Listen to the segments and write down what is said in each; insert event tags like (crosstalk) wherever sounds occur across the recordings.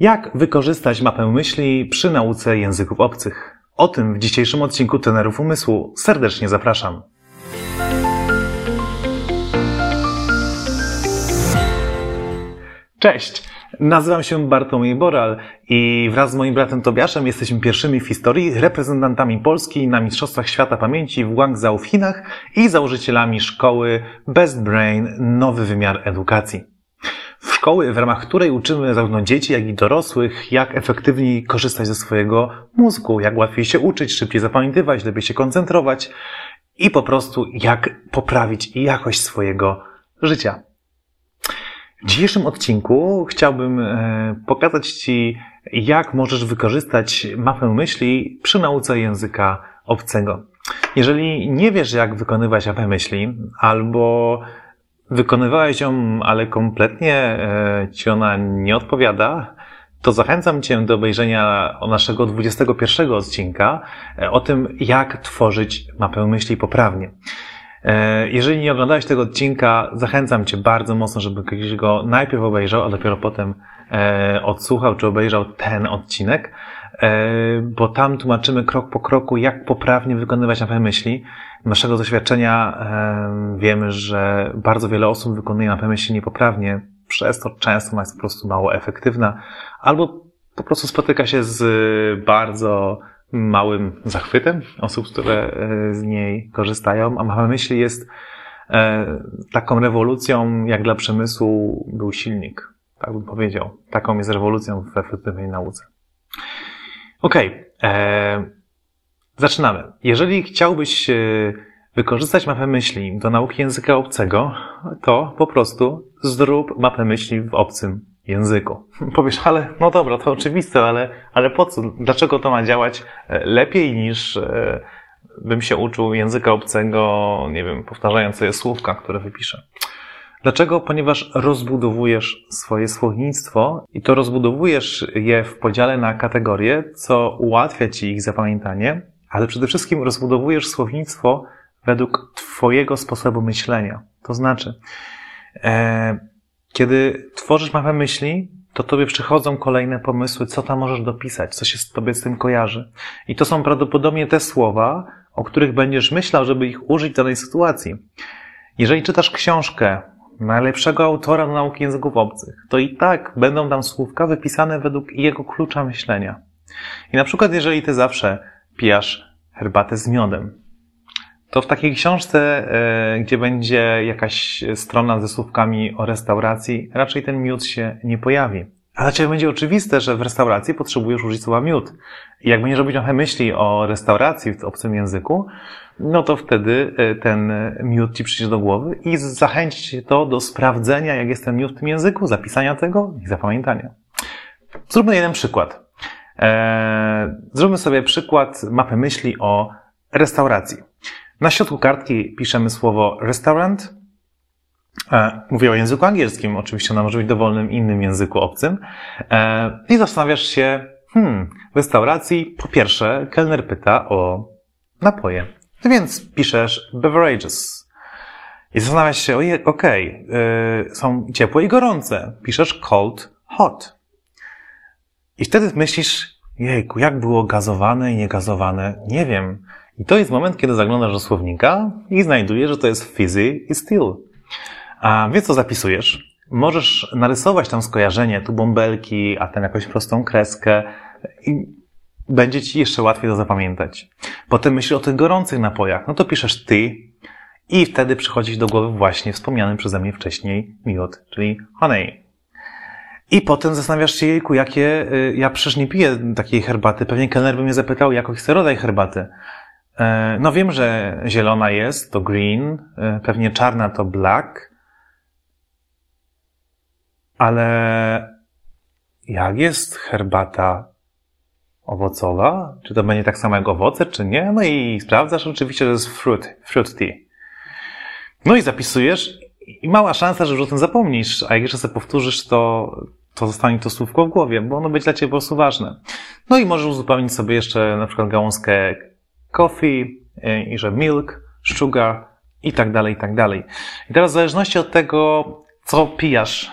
Jak wykorzystać mapę myśli przy nauce języków obcych? O tym w dzisiejszym odcinku Tenerów Umysłu. Serdecznie zapraszam. Cześć! Nazywam się Bartłomiej Boral i wraz z moim bratem Tobiaszem jesteśmy pierwszymi w historii reprezentantami Polski na Mistrzostwach Świata Pamięci w Guangzhou w Chinach i założycielami szkoły Best Brain Nowy Wymiar Edukacji. Szkoły, w ramach której uczymy zarówno dzieci, jak i dorosłych, jak efektywniej korzystać ze swojego mózgu, jak łatwiej się uczyć, szybciej zapamiętywać, lepiej się koncentrować i po prostu jak poprawić jakość swojego życia. W dzisiejszym odcinku chciałbym e, pokazać Ci, jak możesz wykorzystać mapę myśli przy nauce języka obcego. Jeżeli nie wiesz, jak wykonywać mapę myśli, albo wykonywałeś ją, ale kompletnie e, Ci ona nie odpowiada, to zachęcam Cię do obejrzenia naszego 21 odcinka e, o tym, jak tworzyć mapę myśli poprawnie. E, jeżeli nie oglądałeś tego odcinka, zachęcam Cię bardzo mocno, żeby ktoś go najpierw obejrzał, a dopiero potem odsłuchał czy obejrzał ten odcinek, bo tam tłumaczymy krok po kroku, jak poprawnie wykonywać mapę myśli. Z naszego doświadczenia wiemy, że bardzo wiele osób wykonuje mapę myśli niepoprawnie, przez to często jest po prostu mało efektywna, albo po prostu spotyka się z bardzo małym zachwytem osób, które e, z niej korzystają, a mapa myśli jest e, taką rewolucją, jak dla przemysłu był silnik. Tak bym powiedział. Taką jest rewolucją w efektywnej nauce. Okej. Okay. E, zaczynamy. Jeżeli chciałbyś wykorzystać mapę myśli do nauki języka obcego, to po prostu zrób mapę myśli w obcym języku. (laughs) Powiesz, ale no dobra, to oczywiste, ale, ale po co? Dlaczego to ma działać e, lepiej niż e, bym się uczył języka obcego, nie wiem, powtarzając sobie słówka, które wypiszę? Dlaczego? Ponieważ rozbudowujesz swoje słownictwo i to rozbudowujesz je w podziale na kategorie, co ułatwia ci ich zapamiętanie, ale przede wszystkim rozbudowujesz słownictwo według Twojego sposobu myślenia. To znaczy, e, kiedy tworzysz mapę myśli, to tobie przychodzą kolejne pomysły, co tam możesz dopisać, co się z tobie z tym kojarzy. I to są prawdopodobnie te słowa, o których będziesz myślał, żeby ich użyć w danej sytuacji. Jeżeli czytasz książkę najlepszego autora do nauki języków obcych, to i tak będą tam słówka wypisane według jego klucza myślenia. I na przykład, jeżeli ty zawsze pijasz herbatę z miodem, to w takiej książce, e, gdzie będzie jakaś strona ze słówkami o restauracji, raczej ten miód się nie pojawi. Ale ciebie będzie oczywiste, że w restauracji potrzebujesz użyć słowa miód. I jak będziesz robić trochę myśli o restauracji w obcym języku, no to wtedy e, ten miód ci przyjdzie do głowy i zachęci cię to do sprawdzenia, jak jest ten miód w tym języku, zapisania tego i zapamiętania. Zróbmy jeden przykład. Eee, zróbmy sobie przykład mapy myśli o restauracji. Na środku kartki piszemy słowo restaurant. E, mówię o języku angielskim, oczywiście ona może być dowolnym innym języku obcym. E, I zastanawiasz się, hmm, w restauracji po pierwsze kelner pyta o napoje. Więc piszesz beverages. I zastanawiasz się, okej, okay, są ciepłe i gorące. Piszesz cold, hot. I wtedy myślisz, jejku, jak było gazowane i niegazowane? Nie wiem. I to jest moment, kiedy zaglądasz do słownika i znajdujesz, że to jest fizzy i still. A więc co zapisujesz? Możesz narysować tam skojarzenie, tu bąbelki, a tam jakąś prostą kreskę i będzie ci jeszcze łatwiej to zapamiętać. Potem myślisz o tych gorących napojach. No to piszesz ty i wtedy przychodzi do głowy właśnie wspomniany przeze mnie wcześniej miód, czyli honey. I potem zastanawiasz się, jejku, jakie, y, ja przecież nie piję takiej herbaty. Pewnie kelner by mnie zapytał, jaki chce rodzaj herbaty. E, no wiem, że zielona jest, to green, e, pewnie czarna to black, ale jak jest herbata owocowa? Czy to będzie tak samo jak owoce, czy nie? No i sprawdzasz oczywiście, że jest fruit, fruit tea. No i zapisujesz i mała szansa, że już o tym zapomnisz, a jak jeszcze sobie powtórzysz, to, to zostanie to słówko w głowie, bo ono będzie dla Ciebie po prostu ważne. No i możesz uzupełnić sobie jeszcze na przykład gałązkę coffee, e, i że milk, sugar i tak dalej, i tak dalej. I teraz w zależności od tego, co pijasz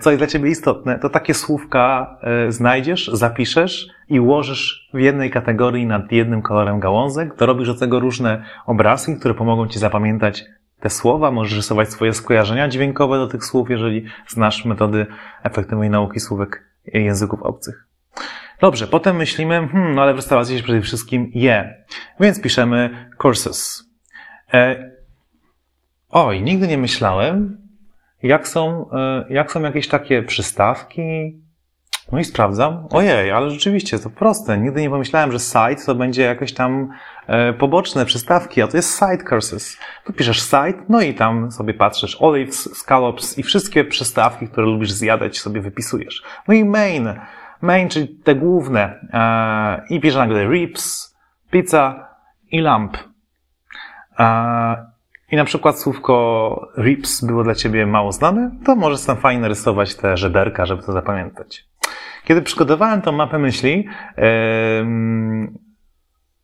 co jest dla ciebie istotne, to takie słówka e, znajdziesz, zapiszesz i ułożysz w jednej kategorii nad jednym kolorem gałązek. To robisz do tego różne obrazki, które pomogą ci zapamiętać te słowa, możesz rysować swoje skojarzenia dźwiękowe do tych słów, jeżeli znasz metody efektywnej nauki słówek języków obcych. Dobrze, potem myślimy, hmm, no ale w restauracji się przede wszystkim je, więc piszemy courses. E, oj, nigdy nie myślałem, jak są, e, jak są jakieś takie przystawki. No i sprawdzam. Ojej, ale rzeczywiście to proste. Nigdy nie pomyślałem, że site to będzie jakieś tam e, poboczne przystawki, a to jest side courses. Tu piszesz site, no i tam sobie patrzysz olives, scallops i wszystkie przystawki, które lubisz zjadać, sobie wypisujesz. No i main. Main, czyli te główne. E, I piszesz nagle ribs, pizza i lamp. I na przykład słówko rips było dla ciebie mało znane, to możesz tam fajnie narysować te żeberka, żeby to zapamiętać. Kiedy przygotowałem tą mapę myśli,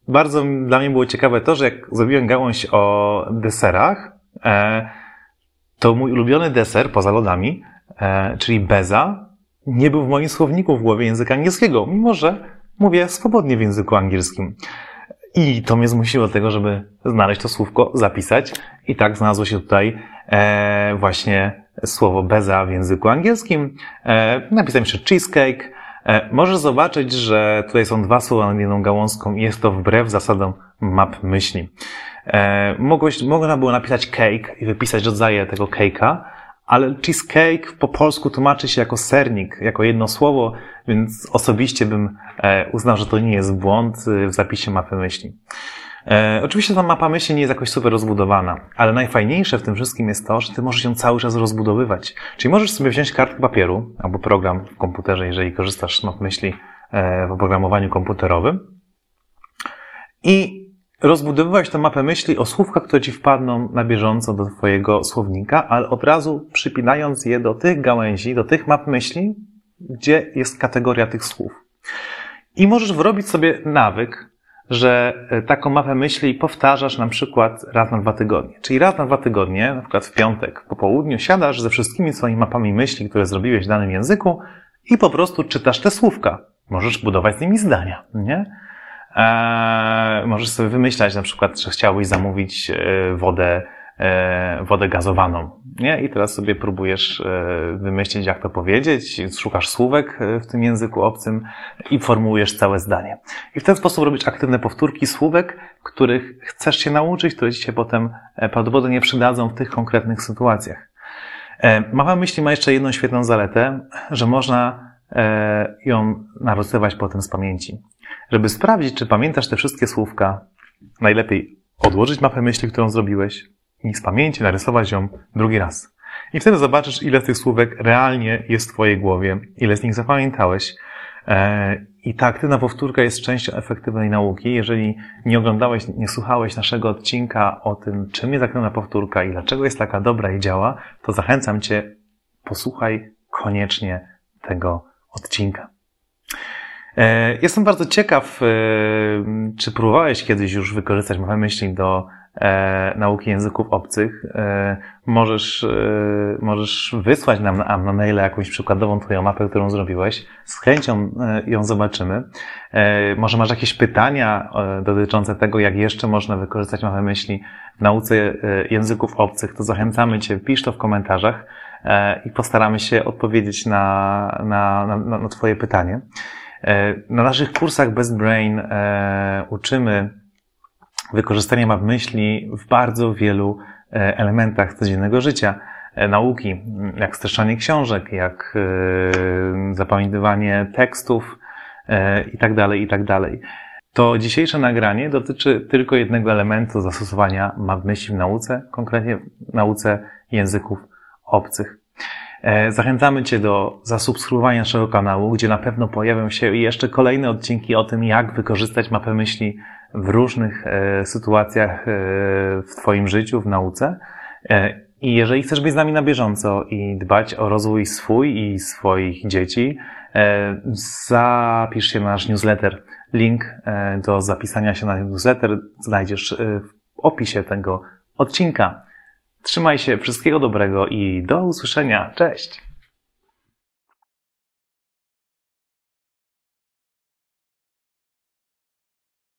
bardzo dla mnie było ciekawe to, że jak zrobiłem gałąź o deserach, e, to mój ulubiony deser poza lodami, e, czyli beza, nie był w moim słowniku w głowie języka angielskiego, mimo że mówię swobodnie w języku angielskim. I to mnie zmusiło do tego, żeby znaleźć to słówko, zapisać. I tak znalazło się tutaj e, właśnie słowo beza w języku angielskim. E, napisałem jeszcze cheesecake. E, możesz zobaczyć, że tutaj są dwa słowa nad jedną gałązką i jest to wbrew zasadom map myśli. E, mogłeś, można było napisać cake i wypisać rodzaje tego cake'a, ale cheesecake po polsku tłumaczy się jako sernik, jako jedno słowo, więc osobiście bym e, uznał, że to nie jest błąd e, w zapisie mapy myśli. E, oczywiście ta mapa myśli nie jest jakoś super rozbudowana, ale najfajniejsze w tym wszystkim jest to, że ty możesz ją cały czas rozbudowywać. Czyli możesz sobie wziąć kartkę papieru albo program w komputerze, jeżeli korzystasz z map myśli w oprogramowaniu komputerowym i rozbudowywać tę mapę myśli o słówkach, które ci wpadną na bieżąco do twojego słownika, ale od razu przypinając je do tych gałęzi, do tych map myśli, gdzie jest kategoria tych słów. I możesz wyrobić sobie nawyk, że e, taką mapę myśli powtarzasz na przykład raz na dwa tygodnie. Czyli raz na dwa tygodnie, na przykład w piątek po południu, siadasz ze wszystkimi swoimi mapami myśli, które zrobiłeś w danym języku i po prostu czytasz te słówka. Możesz budować z nimi zdania, nie? Eee, możesz sobie wymyślać na przykład, że chciałbyś zamówić e, wodę, e, wodę gazowaną, nie? I teraz sobie próbujesz e, wymyślić, jak to powiedzieć, szukasz słówek w tym języku obcym i formułujesz całe zdanie. I w ten sposób robisz aktywne powtórki słówek, których chcesz się nauczyć, które ci się potem prawdopodobnie przydadzą w tych konkretnych sytuacjach. Mapa myśli ma jeszcze jedną świetną zaletę, że można ją narysować potem z pamięci. Żeby sprawdzić, czy pamiętasz te wszystkie słówka, najlepiej odłożyć mapę myśli, którą zrobiłeś i z pamięci narysować ją drugi raz. I wtedy zobaczysz, ile z tych słówek realnie jest w Twojej głowie, ile z nich zapamiętałeś. E, I ta aktywna powtórka jest częścią efektywnej nauki. Jeżeli nie oglądałeś, nie słuchałeś naszego odcinka o tym, czym jest aktywna powtórka i dlaczego jest taka dobra i działa, to zachęcam Cię, posłuchaj koniecznie tego odcinka. E, jestem bardzo ciekaw, e, czy próbowałeś kiedyś już wykorzystać mapę myśli do e, nauki języków obcych. Możesz, możesz wysłać nam na, na maila jakąś przykładową twoją mapę, którą zrobiłeś. Z chęcią ją zobaczymy. Może masz jakieś pytania dotyczące tego, jak jeszcze można wykorzystać mapę myśli w nauce języków obcych, to zachęcamy Cię, pisz to w komentarzach i postaramy się odpowiedzieć na, na, na, na Twoje pytanie. E, na naszych kursach Best Brain e, uczymy wykorzystania map myśli w bardzo wielu e, elementach codziennego życia, nauki, jak streszczanie książek, jak zapamiętywanie tekstów itd., tak itd. Tak to dzisiejsze nagranie dotyczy tylko jednego elementu zastosowania map myśli w nauce, konkretnie w nauce języków obcych. E, zachęcamy Cię do zasubskrybowania naszego kanału, gdzie na pewno pojawią się jeszcze kolejne odcinki o tym, jak wykorzystać mapę myśli w różnych e, sytuacjach e, w Twoim życiu, w nauce. I jeżeli chcesz być z nami na bieżąco i dbać o rozwój swój i swoich dzieci, zapisz się na nasz newsletter. Link do zapisania się na newsletter znajdziesz w opisie tego odcinka. Trzymaj się, wszystkiego dobrego i do usłyszenia. Cześć!